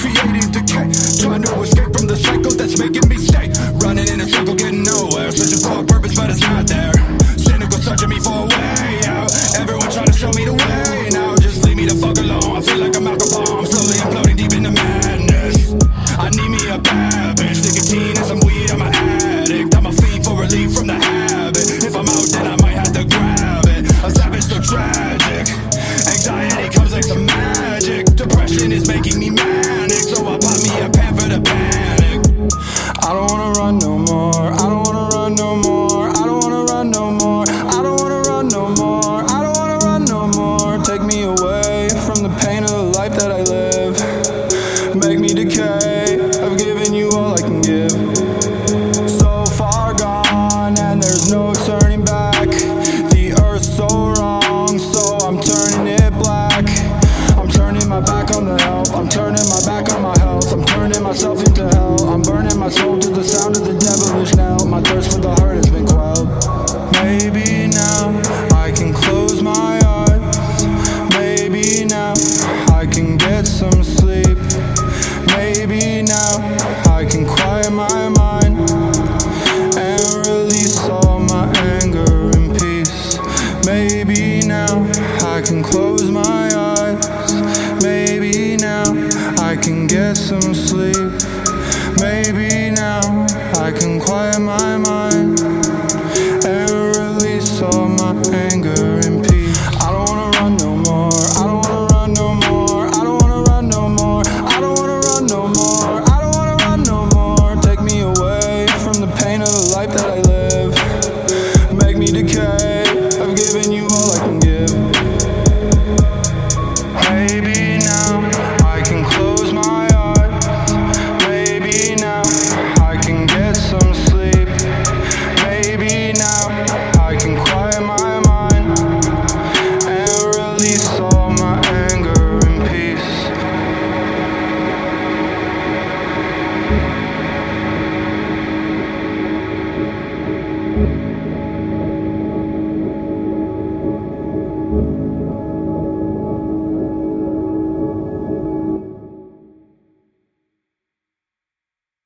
creating decay. Trying to escape from the cycle that's making me stay running in a circle. Turning my Maybe now I can quiet my mind